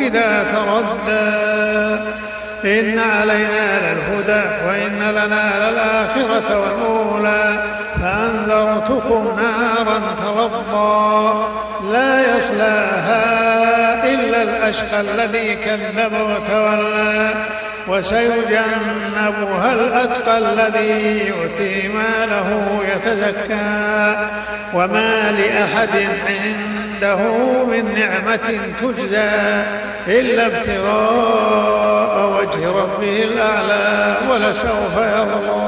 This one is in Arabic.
إذا تردى. إن علينا للهدى وإن لنا للآخرة والأولى. فأنذرتكم نارا تلظى. لا يصلاها إلا الأشقى الذي كذب وتولى. وسيجنبها الأتقى الذي يؤتي ماله يتزكى. وما لأحد عنده من نعمة تجزى إلا ابتغاء وجه ربه الأعلى ولسوف يرضى.